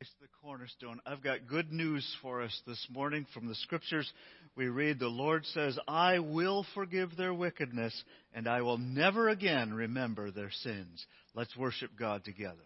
It's the cornerstone. I've got good news for us this morning from the scriptures. We read, The Lord says, I will forgive their wickedness, and I will never again remember their sins. Let's worship God together.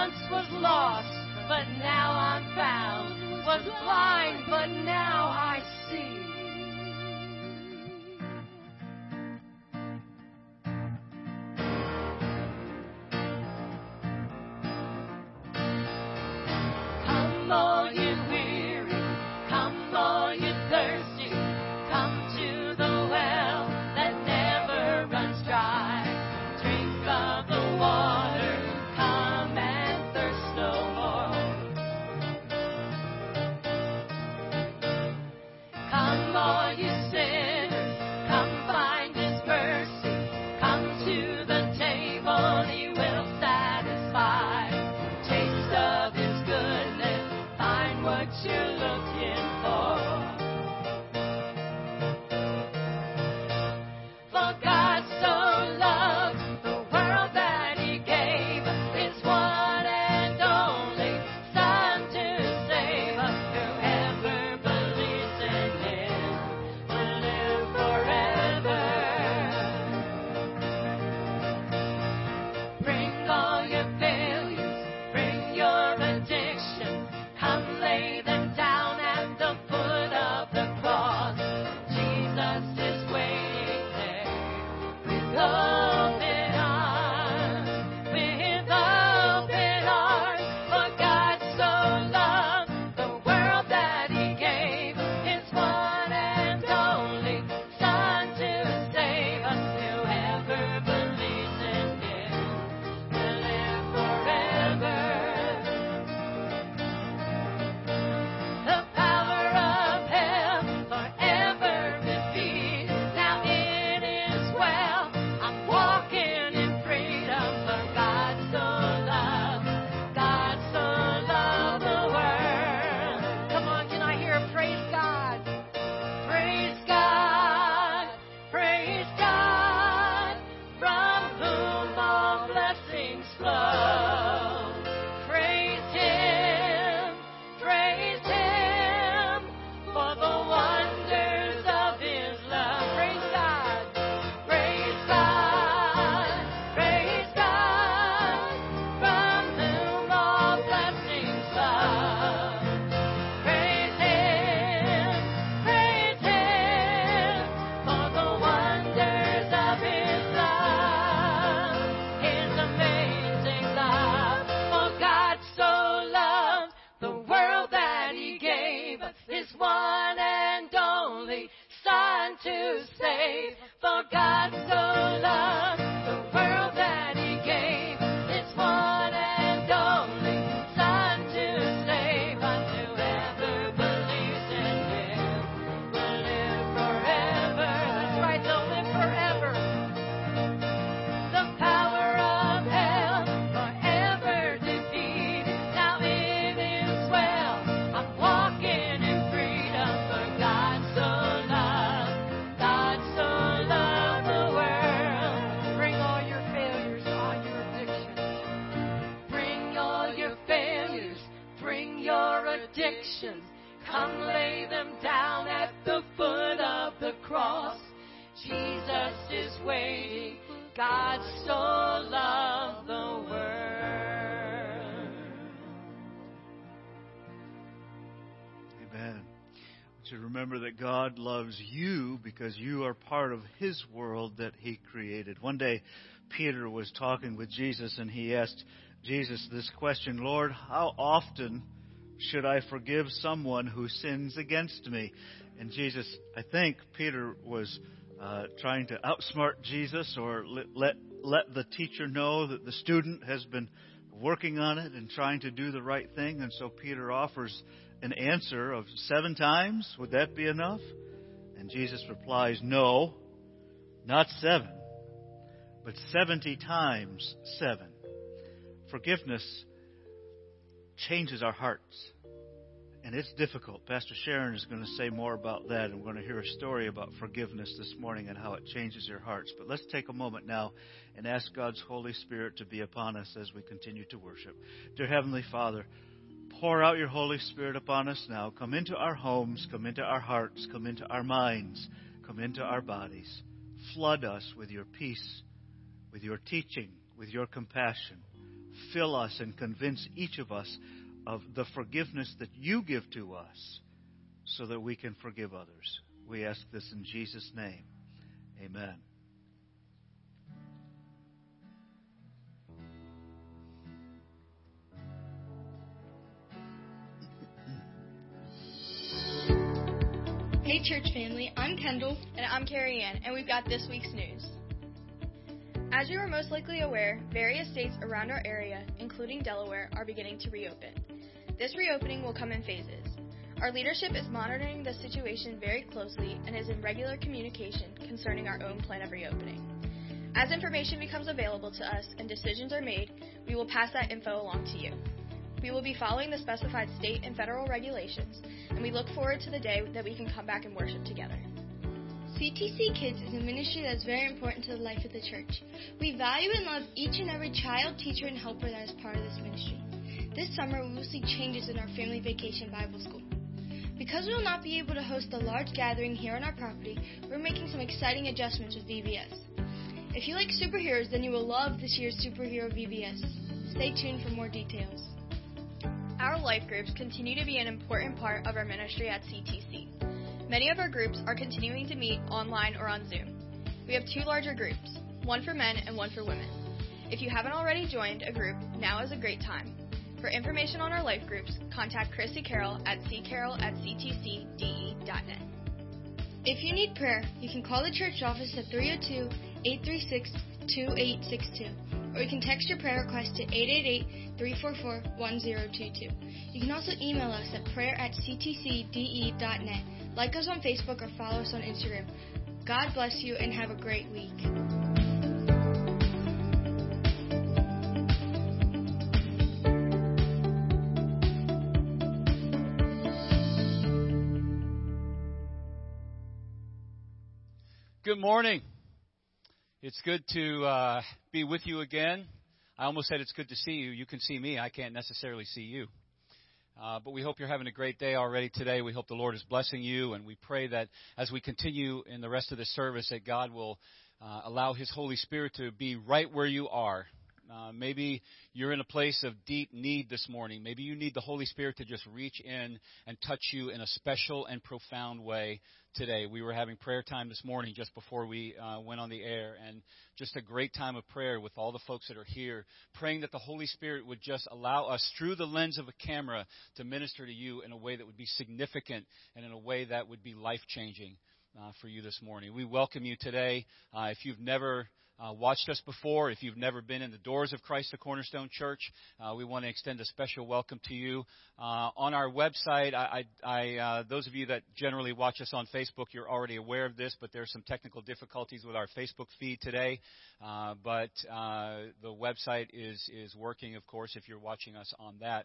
Once was lost, but now I'm found. Was blind, but now I see. Come lay them down at the foot of the cross. Jesus is waiting. God so loved the world. Amen. To remember that God loves you because you are part of His world that He created. One day, Peter was talking with Jesus and he asked Jesus this question Lord, how often should I forgive someone who sins against me? And Jesus, I think Peter was uh, trying to outsmart Jesus or let, let, let the teacher know that the student has been working on it and trying to do the right thing. And so Peter offers an answer of seven times. Would that be enough? And Jesus replies, No, not seven, but 70 times seven. Forgiveness changes our hearts. And it's difficult. Pastor Sharon is going to say more about that, and we're going to hear a story about forgiveness this morning and how it changes your hearts. But let's take a moment now and ask God's Holy Spirit to be upon us as we continue to worship. Dear Heavenly Father, pour out your Holy Spirit upon us now. Come into our homes, come into our hearts, come into our minds, come into our bodies. Flood us with your peace, with your teaching, with your compassion. Fill us and convince each of us of the forgiveness that you give to us so that we can forgive others. We ask this in Jesus' name. Amen. Hey, church family, I'm Kendall. And I'm Carrie Ann, and we've got this week's news. As you are most likely aware, various states around our area, including Delaware, are beginning to reopen. This reopening will come in phases. Our leadership is monitoring the situation very closely and is in regular communication concerning our own plan of reopening. As information becomes available to us and decisions are made, we will pass that info along to you. We will be following the specified state and federal regulations, and we look forward to the day that we can come back and worship together. CTC Kids is a ministry that is very important to the life of the church. We value and love each and every child, teacher, and helper that is part of this ministry. This summer, we will see changes in our family vacation Bible school. Because we will not be able to host a large gathering here on our property, we're making some exciting adjustments with VBS. If you like superheroes, then you will love this year's Superhero VBS. Stay tuned for more details. Our life groups continue to be an important part of our ministry at CTC. Many of our groups are continuing to meet online or on Zoom. We have two larger groups, one for men and one for women. If you haven't already joined a group, now is a great time. For information on our life groups, contact Chrissy Carroll at ccarroll at ctcde.net. If you need prayer, you can call the church office at 302 836 2862, or you can text your prayer request to 888 344 1022. You can also email us at prayer at ctcde.net. Like us on Facebook or follow us on Instagram. God bless you and have a great week. Good morning. It's good to uh, be with you again. I almost said it's good to see you. You can see me. I can't necessarily see you. Uh, but we hope you're having a great day already today. We hope the Lord is blessing you, and we pray that as we continue in the rest of the service, that God will uh, allow His Holy Spirit to be right where you are. Uh, maybe you're in a place of deep need this morning. Maybe you need the Holy Spirit to just reach in and touch you in a special and profound way today. We were having prayer time this morning just before we uh, went on the air, and just a great time of prayer with all the folks that are here, praying that the Holy Spirit would just allow us through the lens of a camera to minister to you in a way that would be significant and in a way that would be life changing. Uh, for you this morning. We welcome you today. Uh, if you've never uh, watched us before, if you've never been in the doors of Christ the Cornerstone Church, uh, we want to extend a special welcome to you. Uh, on our website, I, I, uh, those of you that generally watch us on Facebook, you're already aware of this, but there are some technical difficulties with our Facebook feed today. Uh, but uh, the website is, is working, of course, if you're watching us on that.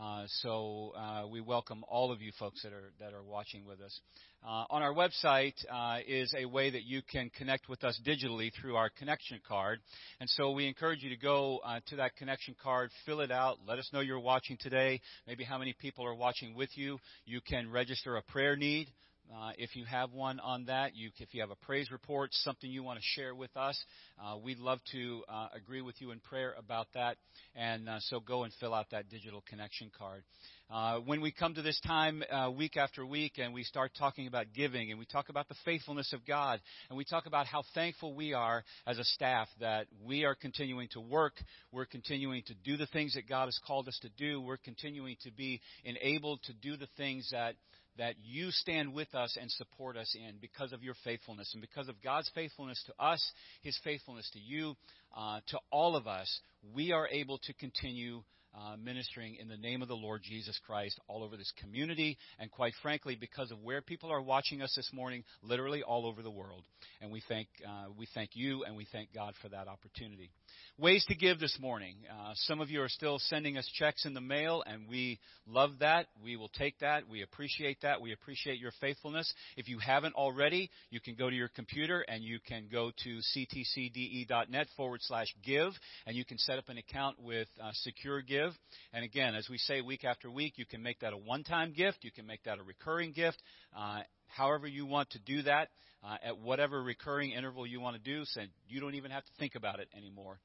Uh, so uh, we welcome all of you folks that are that are watching with us. Uh, on our website uh, is a way that you can connect with us digitally through our connection card, and so we encourage you to go uh, to that connection card, fill it out, let us know you're watching today, maybe how many people are watching with you. You can register a prayer need. Uh, if you have one on that, you, if you have a praise report, something you want to share with us, uh, we'd love to uh, agree with you in prayer about that. And uh, so go and fill out that digital connection card. Uh, when we come to this time uh, week after week and we start talking about giving and we talk about the faithfulness of God and we talk about how thankful we are as a staff that we are continuing to work, we're continuing to do the things that God has called us to do, we're continuing to be enabled to do the things that that you stand with us and support us in because of your faithfulness and because of God's faithfulness to us, His faithfulness to you, uh, to all of us, we are able to continue uh, ministering in the name of the Lord Jesus Christ all over this community, and quite frankly, because of where people are watching us this morning, literally all over the world. And we thank uh, we thank you and we thank God for that opportunity. Ways to give this morning. Uh, some of you are still sending us checks in the mail, and we love that. We will take that. We appreciate that. We appreciate your faithfulness. If you haven't already, you can go to your computer and you can go to ctcde.net forward slash give, and you can set up an account with uh, SecureGive. And again, as we say week after week, you can make that a one time gift, you can make that a recurring gift. Uh, however, you want to do that, uh, at whatever recurring interval you want to do, so you don't even have to think about it anymore.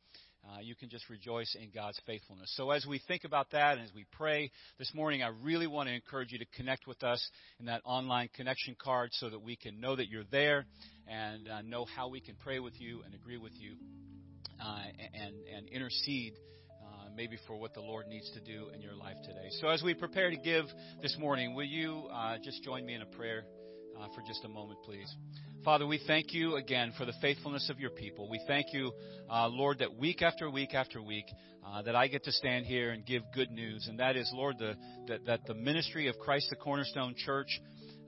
uh, you can just rejoice in God's faithfulness. So, as we think about that and as we pray this morning, I really want to encourage you to connect with us in that online connection card so that we can know that you're there and uh, know how we can pray with you and agree with you uh, and, and intercede. Uh, maybe for what the Lord needs to do in your life today. So, as we prepare to give this morning, will you uh, just join me in a prayer uh, for just a moment, please? Father, we thank you again for the faithfulness of your people. We thank you, uh, Lord, that week after week after week, uh, that I get to stand here and give good news, and that is, Lord, the, that, that the ministry of Christ the Cornerstone Church,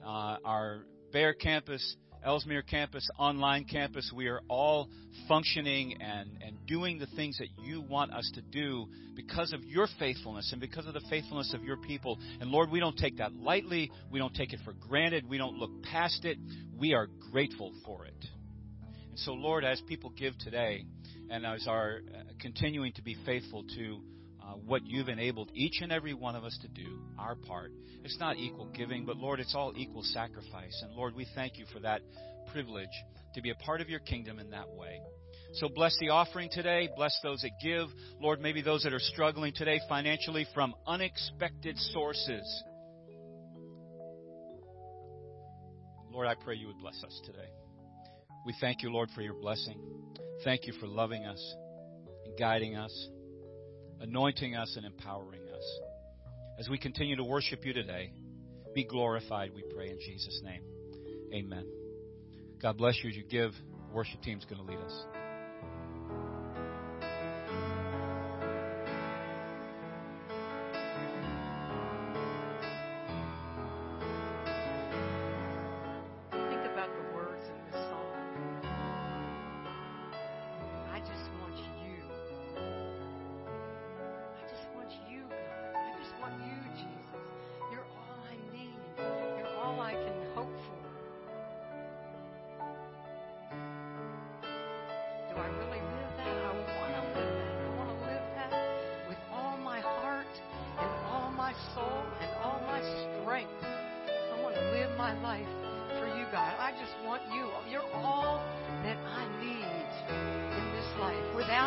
uh, our Bear campus, Elsmere campus, online campus, we are all functioning and, and doing the things that you want us to do because of your faithfulness and because of the faithfulness of your people. And Lord, we don't take that lightly. We don't take it for granted. We don't look past it. We are grateful for it. And so, Lord, as people give today and as are continuing to be faithful to uh, what you've enabled each and every one of us to do, our part. It's not equal giving, but Lord, it's all equal sacrifice. And Lord, we thank you for that privilege to be a part of your kingdom in that way. So bless the offering today. Bless those that give. Lord, maybe those that are struggling today financially from unexpected sources. Lord, I pray you would bless us today. We thank you, Lord, for your blessing. Thank you for loving us and guiding us anointing us and empowering us. As we continue to worship you today, be glorified, we pray in Jesus' name. Amen. God bless you as you give. The worship team's going to lead us.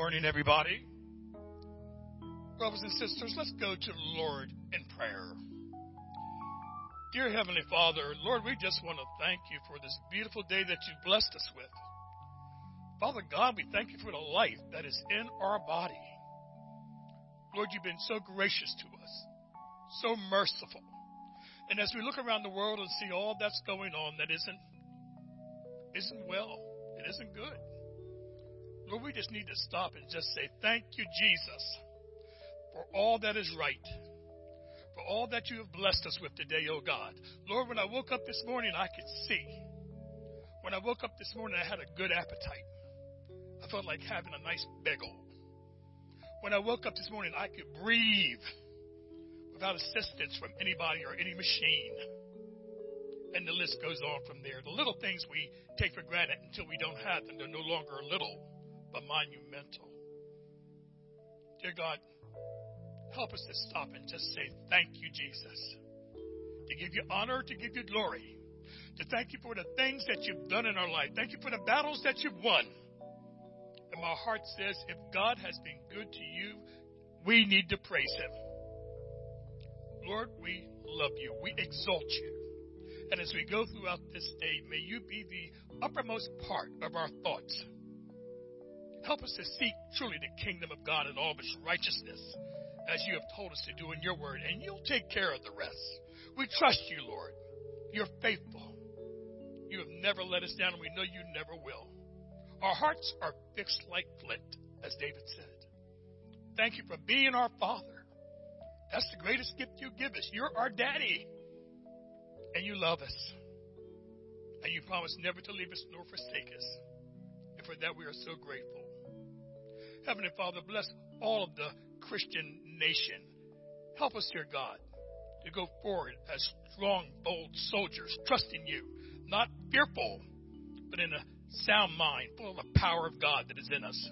morning, everybody. Brothers and sisters, let's go to the Lord in prayer. Dear Heavenly Father, Lord, we just want to thank you for this beautiful day that you've blessed us with. Father God, we thank you for the life that is in our body. Lord, you've been so gracious to us, so merciful. And as we look around the world and see all that's going on that isn't isn't well, it isn't good. Lord, we just need to stop and just say, Thank you, Jesus, for all that is right, for all that you have blessed us with today, oh God. Lord, when I woke up this morning, I could see. When I woke up this morning, I had a good appetite. I felt like having a nice bagel. When I woke up this morning, I could breathe without assistance from anybody or any machine. And the list goes on from there. The little things we take for granted until we don't have them, they're no longer little but monumental. Dear God, help us to stop and just say, Thank you, Jesus. To give you honor, to give you glory. To thank you for the things that you've done in our life. Thank you for the battles that you've won. And my heart says, if God has been good to you, we need to praise him. Lord, we love you. We exalt you. And as we go throughout this day, may you be the uppermost part of our thoughts. Help us to seek truly the kingdom of God and all of its righteousness, as you have told us to do in your word, and you'll take care of the rest. We trust you, Lord. You're faithful. You have never let us down, and we know you never will. Our hearts are fixed like flint, as David said. Thank you for being our Father. That's the greatest gift you give us. You're our daddy, and you love us. And you promise never to leave us nor forsake us. And for that, we are so grateful. Heavenly Father, bless all of the Christian nation. Help us, dear God, to go forward as strong, bold soldiers, trusting you, not fearful, but in a sound mind, full of the power of God that is in us.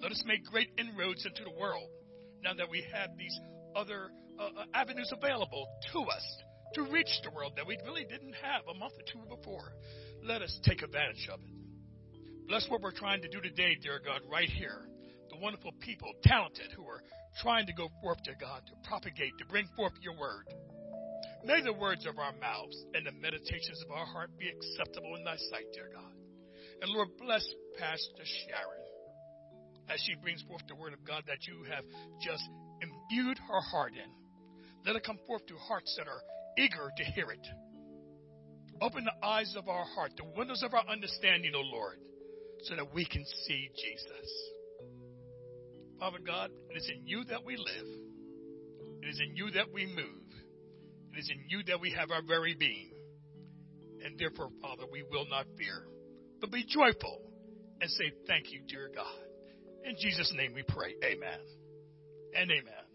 Let us make great inroads into the world now that we have these other uh, uh, avenues available to us to reach the world that we really didn't have a month or two before. Let us take advantage of it. Bless what we're trying to do today, dear God, right here. Wonderful people, talented, who are trying to go forth, to God, to propagate, to bring forth your word. May the words of our mouths and the meditations of our heart be acceptable in thy sight, dear God. And Lord, bless Pastor Sharon as she brings forth the word of God that you have just imbued her heart in. Let it come forth to hearts that are eager to hear it. Open the eyes of our heart, the windows of our understanding, O Lord, so that we can see Jesus. Father God, it is in you that we live. It is in you that we move. It is in you that we have our very being. And therefore, Father, we will not fear, but be joyful and say, Thank you, dear God. In Jesus' name we pray. Amen and amen.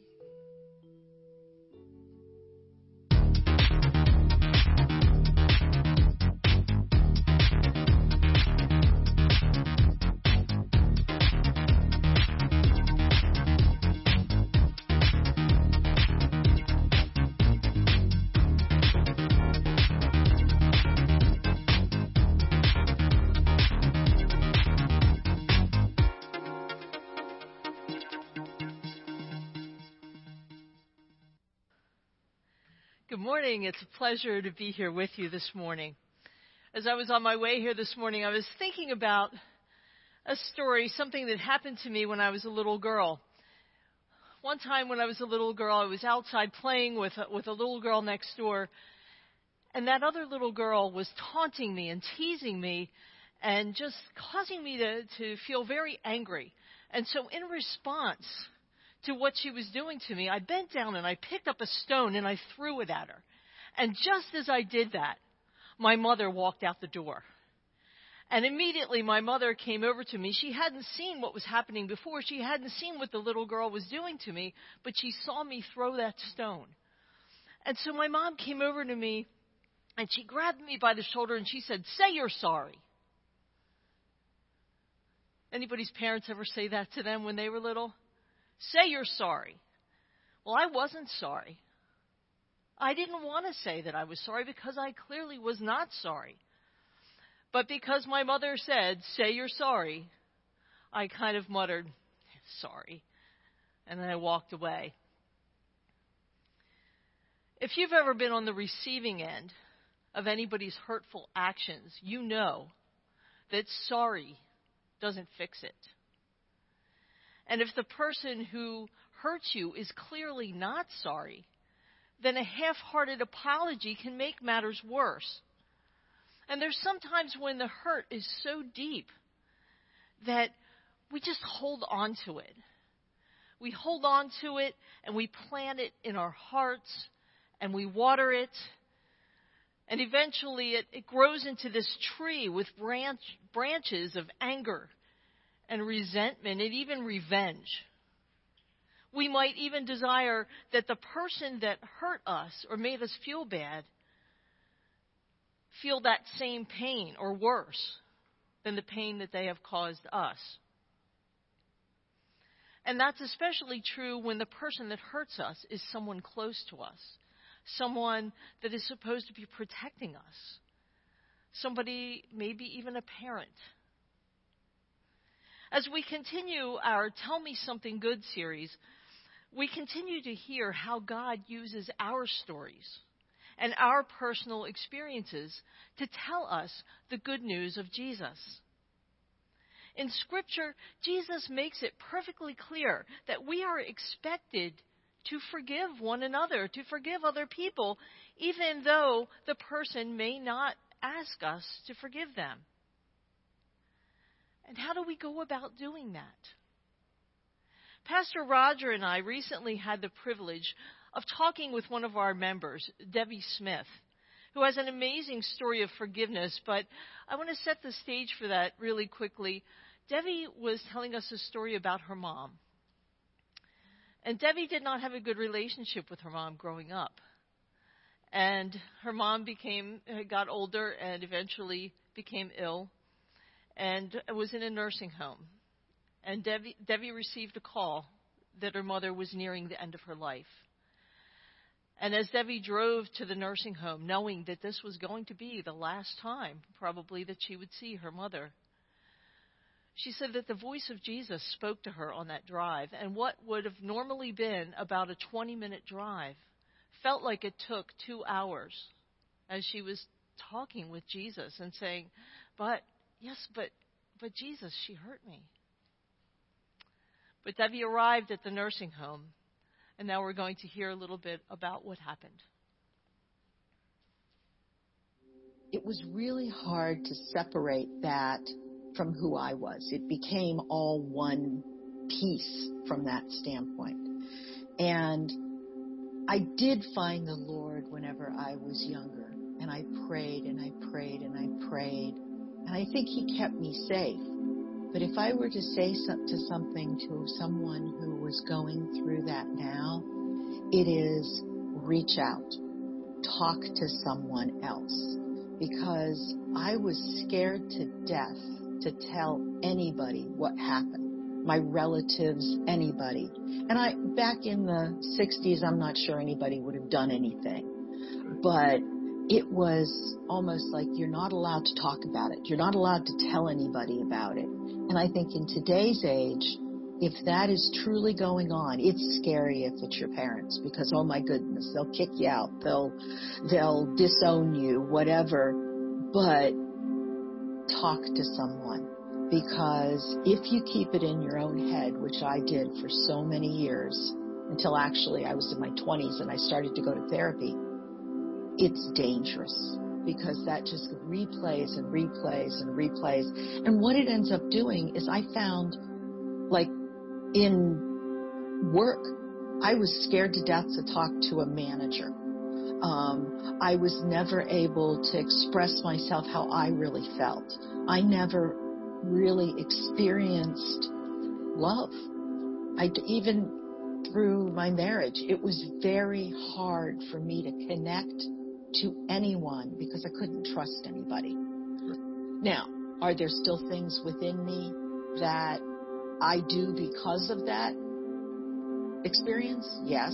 Morning. It's a pleasure to be here with you this morning. As I was on my way here this morning, I was thinking about a story, something that happened to me when I was a little girl. One time when I was a little girl, I was outside playing with a, with a little girl next door, and that other little girl was taunting me and teasing me and just causing me to, to feel very angry. And so in response, to what she was doing to me, I bent down and I picked up a stone and I threw it at her. And just as I did that, my mother walked out the door. And immediately my mother came over to me. She hadn't seen what was happening before. She hadn't seen what the little girl was doing to me, but she saw me throw that stone. And so my mom came over to me and she grabbed me by the shoulder and she said, Say you're sorry. Anybody's parents ever say that to them when they were little? Say you're sorry. Well, I wasn't sorry. I didn't want to say that I was sorry because I clearly was not sorry. But because my mother said, say you're sorry, I kind of muttered, sorry. And then I walked away. If you've ever been on the receiving end of anybody's hurtful actions, you know that sorry doesn't fix it. And if the person who hurts you is clearly not sorry, then a half hearted apology can make matters worse. And there's sometimes when the hurt is so deep that we just hold on to it. We hold on to it and we plant it in our hearts and we water it. And eventually it, it grows into this tree with branch, branches of anger and resentment and even revenge. We might even desire that the person that hurt us or made us feel bad feel that same pain or worse than the pain that they have caused us. And that's especially true when the person that hurts us is someone close to us, someone that is supposed to be protecting us, somebody, maybe even a parent. As we continue our Tell Me Something Good series, we continue to hear how God uses our stories and our personal experiences to tell us the good news of Jesus. In Scripture, Jesus makes it perfectly clear that we are expected to forgive one another, to forgive other people, even though the person may not ask us to forgive them. And how do we go about doing that? Pastor Roger and I recently had the privilege of talking with one of our members, Debbie Smith, who has an amazing story of forgiveness. But I want to set the stage for that really quickly. Debbie was telling us a story about her mom. And Debbie did not have a good relationship with her mom growing up. And her mom became got older and eventually became ill and was in a nursing home. And Debbie, Debbie received a call that her mother was nearing the end of her life. And as Debbie drove to the nursing home, knowing that this was going to be the last time, probably, that she would see her mother, she said that the voice of Jesus spoke to her on that drive. And what would have normally been about a 20 minute drive felt like it took two hours as she was talking with Jesus and saying, But, yes, but, but Jesus, she hurt me. But Debbie arrived at the nursing home, and now we're going to hear a little bit about what happened. It was really hard to separate that from who I was. It became all one piece from that standpoint. And I did find the Lord whenever I was younger. And I prayed and I prayed and I prayed. And I think He kept me safe. But if I were to say to something to someone who was going through that now, it is reach out, talk to someone else. Because I was scared to death to tell anybody what happened, my relatives, anybody. And I, back in the 60s, I'm not sure anybody would have done anything. But it was almost like you're not allowed to talk about it. You're not allowed to tell anybody about it. And I think in today's age, if that is truly going on, it's scary if it's your parents because oh my goodness, they'll kick you out, they'll they'll disown you, whatever. But talk to someone because if you keep it in your own head, which I did for so many years, until actually I was in my 20s and I started to go to therapy, it's dangerous because that just replays and replays and replays. And what it ends up doing is I found, like in work, I was scared to death to talk to a manager. Um, I was never able to express myself how I really felt. I never really experienced love. I even through my marriage, it was very hard for me to connect to anyone because I couldn't trust anybody. Now, are there still things within me that I do because of that experience? Yes.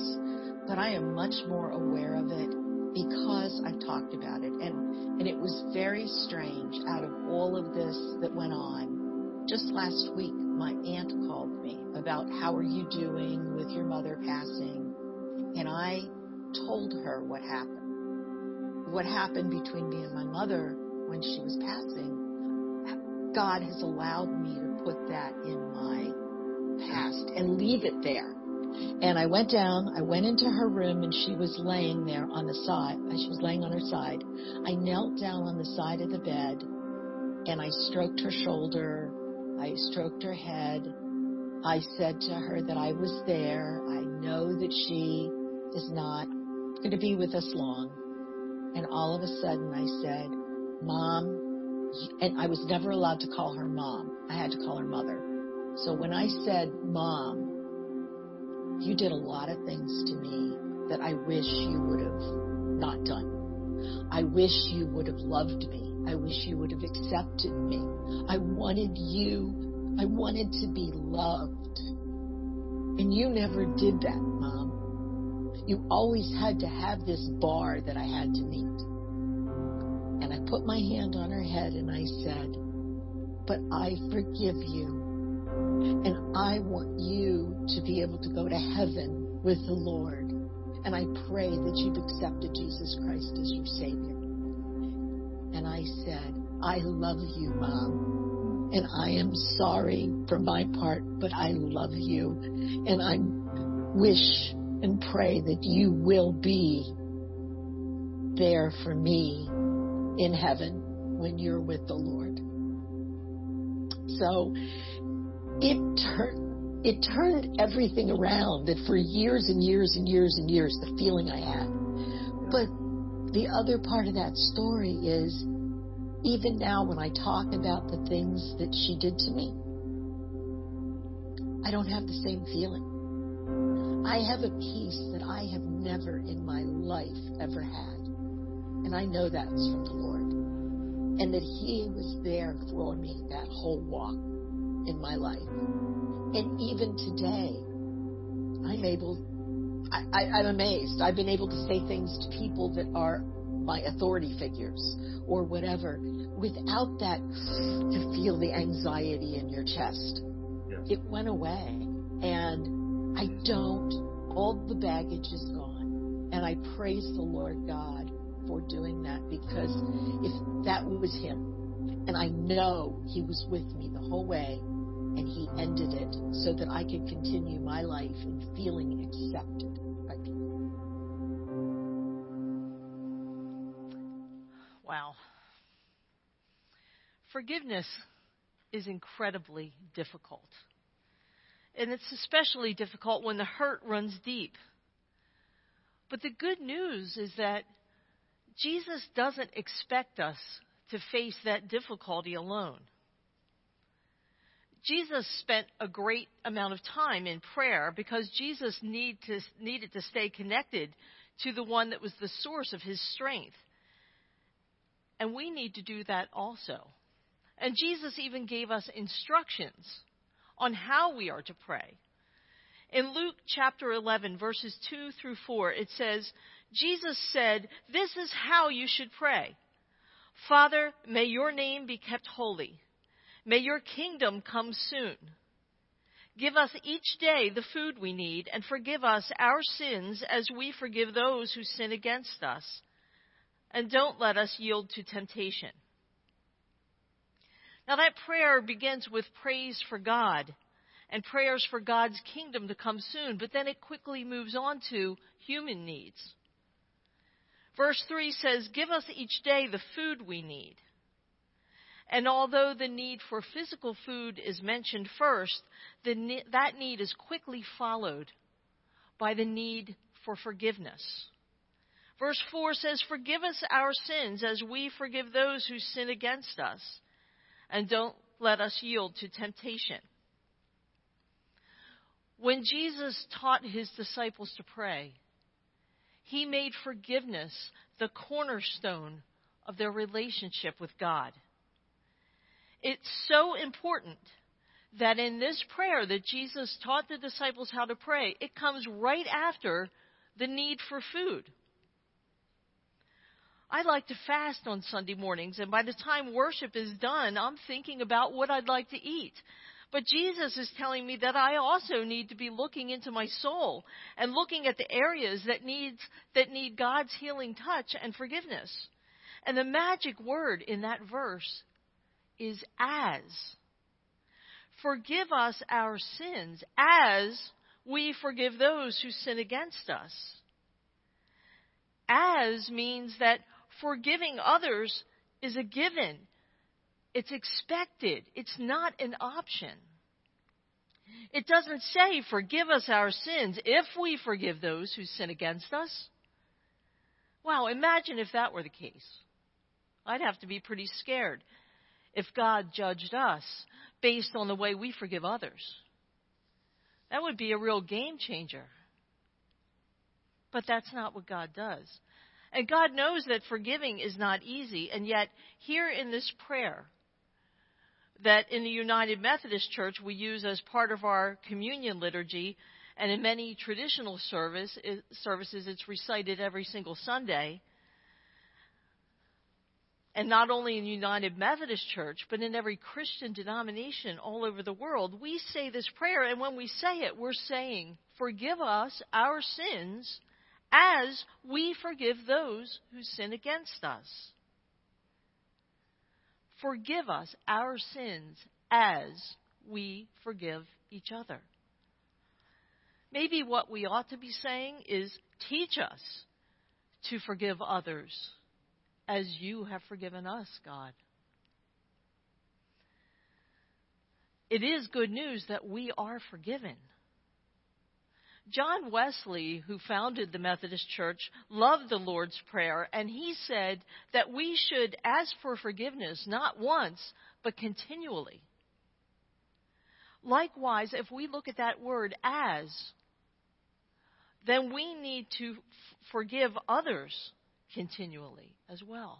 But I am much more aware of it because I've talked about it. And, and it was very strange out of all of this that went on. Just last week, my aunt called me about how are you doing with your mother passing? And I told her what happened. What happened between me and my mother when she was passing. God has allowed me to put that in my past and leave it there. And I went down, I went into her room and she was laying there on the side. She was laying on her side. I knelt down on the side of the bed and I stroked her shoulder. I stroked her head. I said to her that I was there. I know that she is not going to be with us long. And all of a sudden I said, Mom, and I was never allowed to call her mom. I had to call her mother. So when I said, Mom, you did a lot of things to me that I wish you would have not done. I wish you would have loved me. I wish you would have accepted me. I wanted you, I wanted to be loved. And you never did that, Mom. You always had to have this bar that I had to meet. And I put my hand on her head and I said, But I forgive you. And I want you to be able to go to heaven with the Lord. And I pray that you've accepted Jesus Christ as your Savior. And I said, I love you, Mom. And I am sorry for my part, but I love you. And I wish and pray that you will be there for me in heaven when you're with the Lord. So it turned it turned everything around that for years and years and years and years the feeling I had. But the other part of that story is even now when I talk about the things that she did to me, I don't have the same feeling. I have a peace that I have never in my life ever had. And I know that's from the Lord. And that He was there for me that whole walk in my life. And even today, I'm able, I, I, I'm amazed. I've been able to say things to people that are my authority figures or whatever without that to feel the anxiety in your chest. Yes. It went away. And I don't, all the baggage is gone. And I praise the Lord God for doing that because if that was Him, and I know He was with me the whole way, and He ended it so that I could continue my life in feeling accepted. Wow. Forgiveness is incredibly difficult. And it's especially difficult when the hurt runs deep. But the good news is that Jesus doesn't expect us to face that difficulty alone. Jesus spent a great amount of time in prayer because Jesus need to, needed to stay connected to the one that was the source of his strength. And we need to do that also. And Jesus even gave us instructions on how we are to pray. In Luke chapter 11, verses 2 through 4, it says, Jesus said, This is how you should pray. Father, may your name be kept holy. May your kingdom come soon. Give us each day the food we need, and forgive us our sins as we forgive those who sin against us. And don't let us yield to temptation. Now, that prayer begins with praise for God and prayers for God's kingdom to come soon, but then it quickly moves on to human needs. Verse 3 says, Give us each day the food we need. And although the need for physical food is mentioned first, ne- that need is quickly followed by the need for forgiveness. Verse 4 says, Forgive us our sins as we forgive those who sin against us, and don't let us yield to temptation. When Jesus taught his disciples to pray, he made forgiveness the cornerstone of their relationship with God. It's so important that in this prayer that Jesus taught the disciples how to pray, it comes right after the need for food. I like to fast on Sunday mornings, and by the time worship is done, I'm thinking about what I'd like to eat. But Jesus is telling me that I also need to be looking into my soul and looking at the areas that needs that need God's healing touch and forgiveness. And the magic word in that verse is as. Forgive us our sins as we forgive those who sin against us. As means that forgiving others is a given. It's expected. It's not an option. It doesn't say, forgive us our sins if we forgive those who sin against us. Wow, imagine if that were the case. I'd have to be pretty scared if God judged us based on the way we forgive others. That would be a real game changer. But that's not what God does. And God knows that forgiving is not easy, and yet, here in this prayer that in the United Methodist Church we use as part of our communion liturgy, and in many traditional service, services it's recited every single Sunday. And not only in United Methodist Church, but in every Christian denomination all over the world, we say this prayer, and when we say it, we're saying, Forgive us our sins as we forgive those who sin against us. Forgive us our sins as we forgive each other. Maybe what we ought to be saying is teach us to forgive others as you have forgiven us, God. It is good news that we are forgiven. John Wesley, who founded the Methodist Church, loved the Lord's Prayer, and he said that we should ask for forgiveness not once, but continually. Likewise, if we look at that word as, then we need to forgive others continually as well.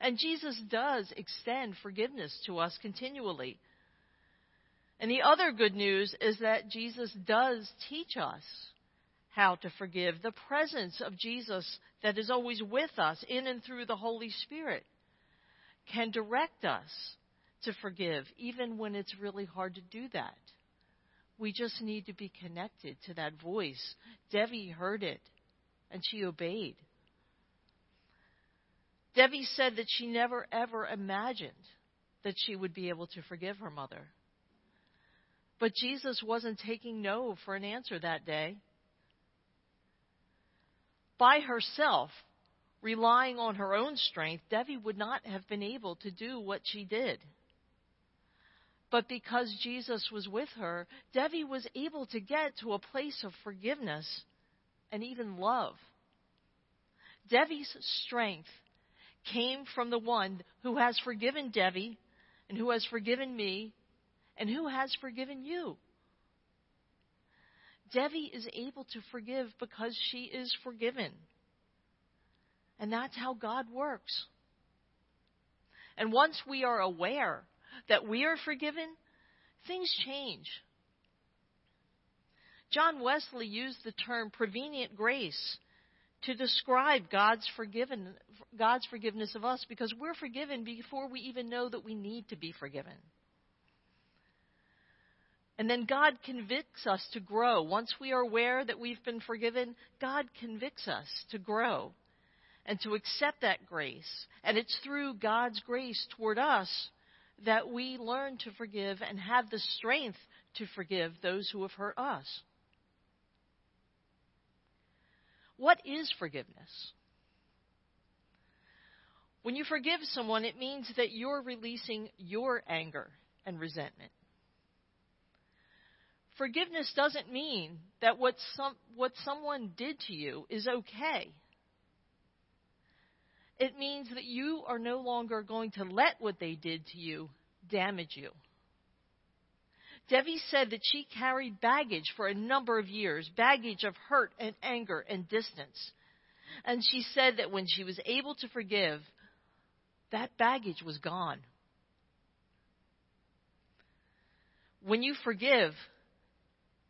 And Jesus does extend forgiveness to us continually. And the other good news is that Jesus does teach us how to forgive. The presence of Jesus that is always with us in and through the Holy Spirit can direct us to forgive, even when it's really hard to do that. We just need to be connected to that voice. Debbie heard it and she obeyed. Debbie said that she never ever imagined that she would be able to forgive her mother. But Jesus wasn't taking no for an answer that day. By herself, relying on her own strength, Debbie would not have been able to do what she did. But because Jesus was with her, Debbie was able to get to a place of forgiveness and even love. Debbie's strength came from the one who has forgiven Debbie and who has forgiven me and who has forgiven you? Debbie is able to forgive because she is forgiven. And that's how God works. And once we are aware that we are forgiven, things change. John Wesley used the term prevenient grace to describe God's, God's forgiveness of us because we're forgiven before we even know that we need to be forgiven. And then God convicts us to grow. Once we are aware that we've been forgiven, God convicts us to grow and to accept that grace. And it's through God's grace toward us that we learn to forgive and have the strength to forgive those who have hurt us. What is forgiveness? When you forgive someone, it means that you're releasing your anger and resentment. Forgiveness doesn't mean that what, some, what someone did to you is okay. It means that you are no longer going to let what they did to you damage you. Debbie said that she carried baggage for a number of years baggage of hurt and anger and distance. And she said that when she was able to forgive, that baggage was gone. When you forgive,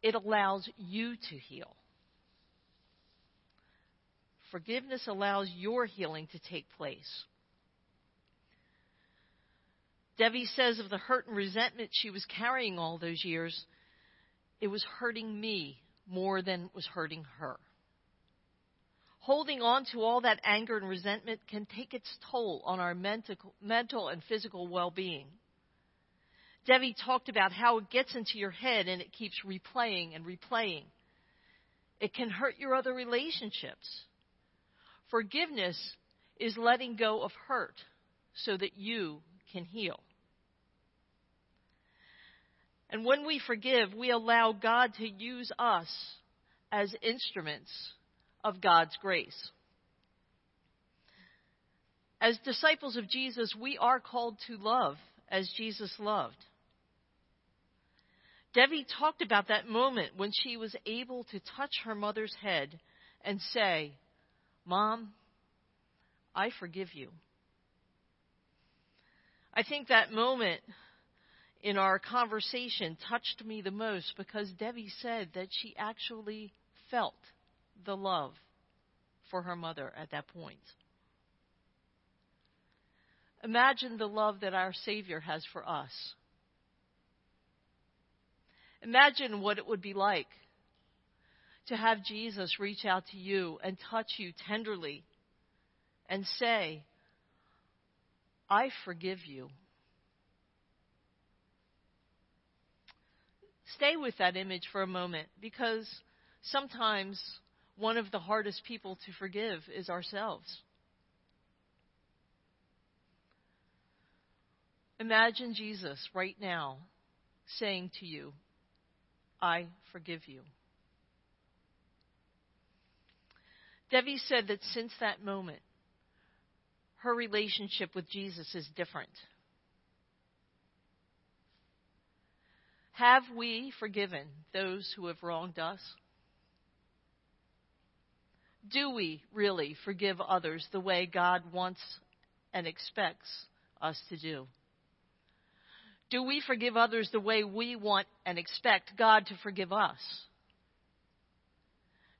it allows you to heal. Forgiveness allows your healing to take place. Debbie says of the hurt and resentment she was carrying all those years, it was hurting me more than it was hurting her. Holding on to all that anger and resentment can take its toll on our mental, mental and physical well being. Debbie talked about how it gets into your head and it keeps replaying and replaying. It can hurt your other relationships. Forgiveness is letting go of hurt so that you can heal. And when we forgive, we allow God to use us as instruments of God's grace. As disciples of Jesus, we are called to love as Jesus loved. Debbie talked about that moment when she was able to touch her mother's head and say, Mom, I forgive you. I think that moment in our conversation touched me the most because Debbie said that she actually felt the love for her mother at that point. Imagine the love that our Savior has for us. Imagine what it would be like to have Jesus reach out to you and touch you tenderly and say, I forgive you. Stay with that image for a moment because sometimes one of the hardest people to forgive is ourselves. Imagine Jesus right now saying to you, I forgive you. Debbie said that since that moment, her relationship with Jesus is different. Have we forgiven those who have wronged us? Do we really forgive others the way God wants and expects us to do? Do we forgive others the way we want and expect God to forgive us?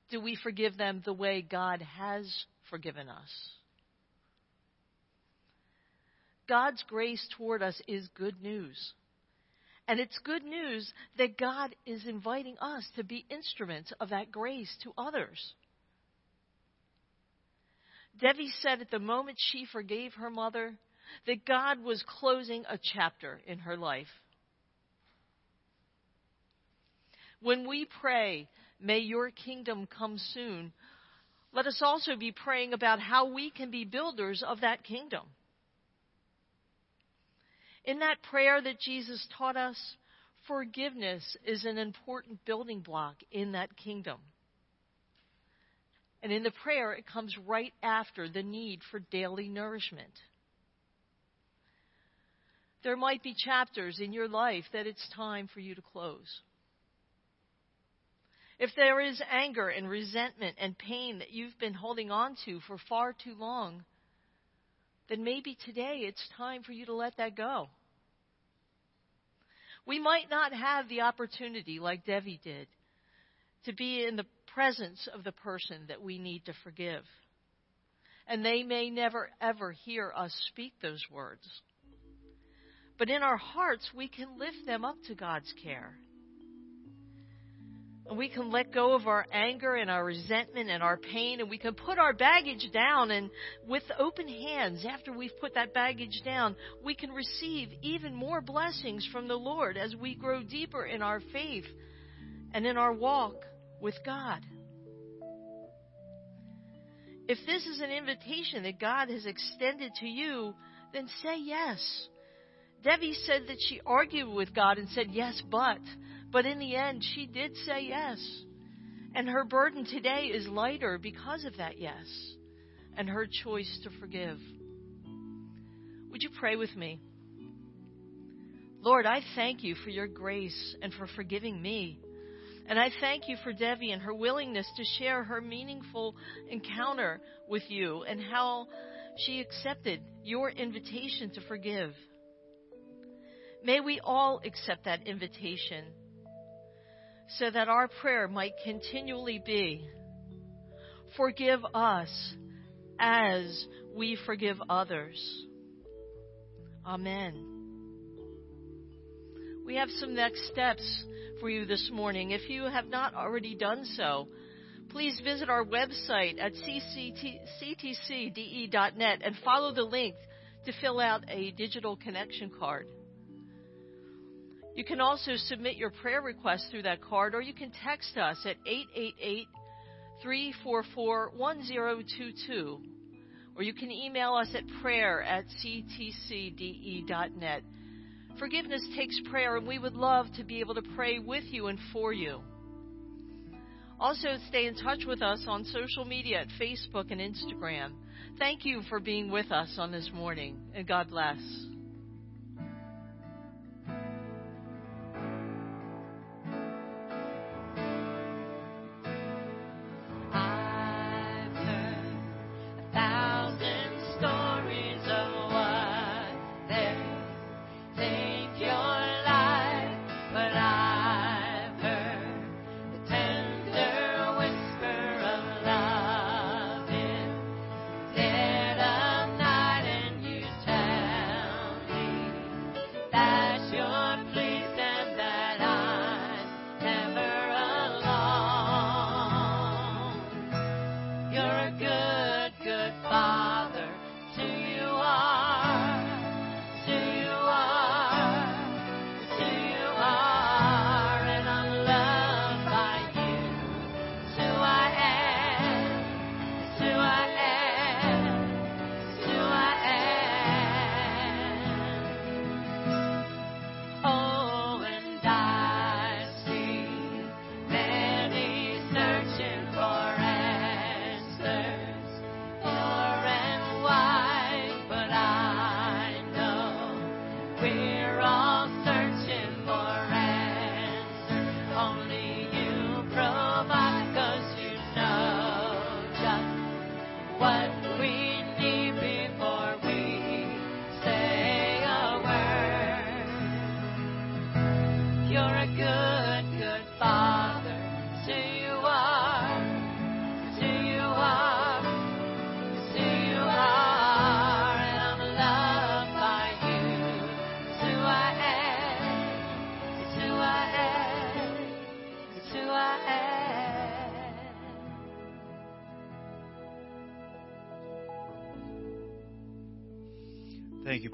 Do we forgive them the way God has forgiven us? God's grace toward us is good news. And it's good news that God is inviting us to be instruments of that grace to others. Debbie said at the moment she forgave her mother that God was closing a chapter in her life. When we pray, may your kingdom come soon, let us also be praying about how we can be builders of that kingdom. In that prayer that Jesus taught us, forgiveness is an important building block in that kingdom. And in the prayer, it comes right after the need for daily nourishment. There might be chapters in your life that it's time for you to close. If there is anger and resentment and pain that you've been holding on to for far too long, then maybe today it's time for you to let that go. We might not have the opportunity, like Debbie did, to be in the presence of the person that we need to forgive. And they may never, ever hear us speak those words. But in our hearts, we can lift them up to God's care. And we can let go of our anger and our resentment and our pain, and we can put our baggage down. And with open hands, after we've put that baggage down, we can receive even more blessings from the Lord as we grow deeper in our faith and in our walk with God. If this is an invitation that God has extended to you, then say yes. Debbie said that she argued with God and said, Yes, but. But in the end, she did say yes. And her burden today is lighter because of that yes and her choice to forgive. Would you pray with me? Lord, I thank you for your grace and for forgiving me. And I thank you for Debbie and her willingness to share her meaningful encounter with you and how she accepted your invitation to forgive. May we all accept that invitation so that our prayer might continually be Forgive us as we forgive others. Amen. We have some next steps for you this morning. If you have not already done so, please visit our website at ctcde.net and follow the link to fill out a digital connection card. You can also submit your prayer request through that card, or you can text us at 888 344 1022, or you can email us at prayer at ctcde.net. Forgiveness takes prayer, and we would love to be able to pray with you and for you. Also, stay in touch with us on social media at Facebook and Instagram. Thank you for being with us on this morning, and God bless.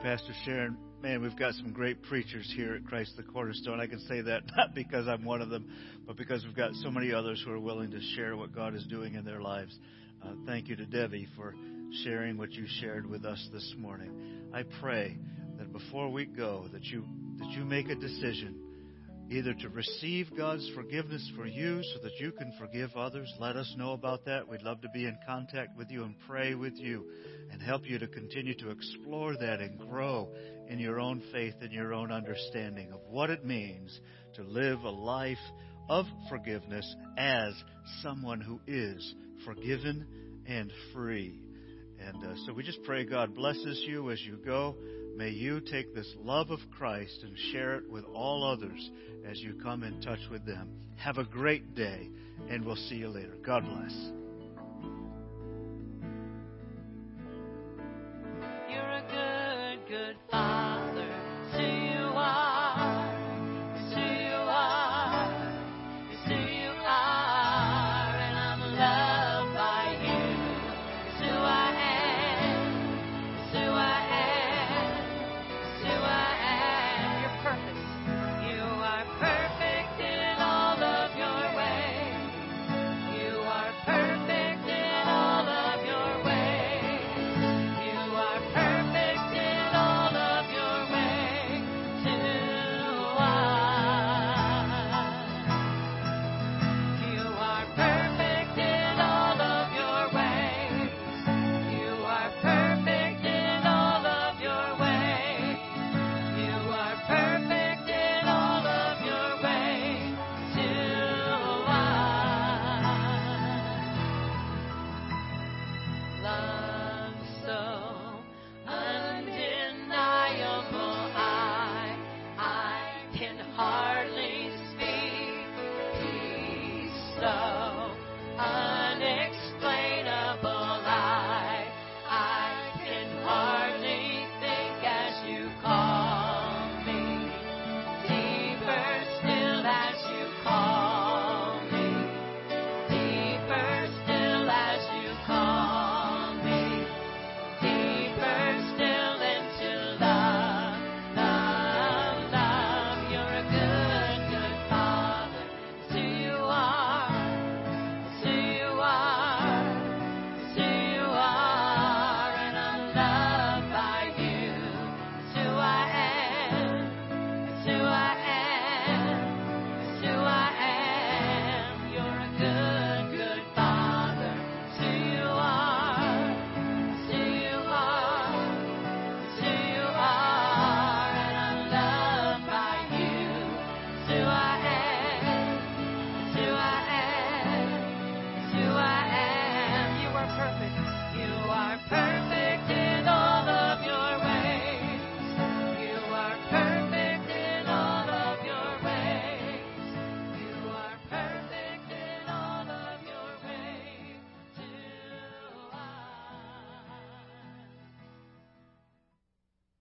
Pastor Sharon. Man, we've got some great preachers here at Christ the Cornerstone. I can say that not because I'm one of them, but because we've got so many others who are willing to share what God is doing in their lives. Uh, thank you to Debbie for sharing what you shared with us this morning. I pray that before we go, that you that you make a decision either to receive God's forgiveness for you so that you can forgive others. Let us know about that. We'd love to be in contact with you and pray with you and help you to continue to explore that and grow in your own faith and your own understanding of what it means to live a life of forgiveness as someone who is forgiven and free. And uh, so we just pray God blesses you as you go. May you take this love of Christ and share it with all others as you come in touch with them. Have a great day, and we'll see you later. God bless. You're a good, good father.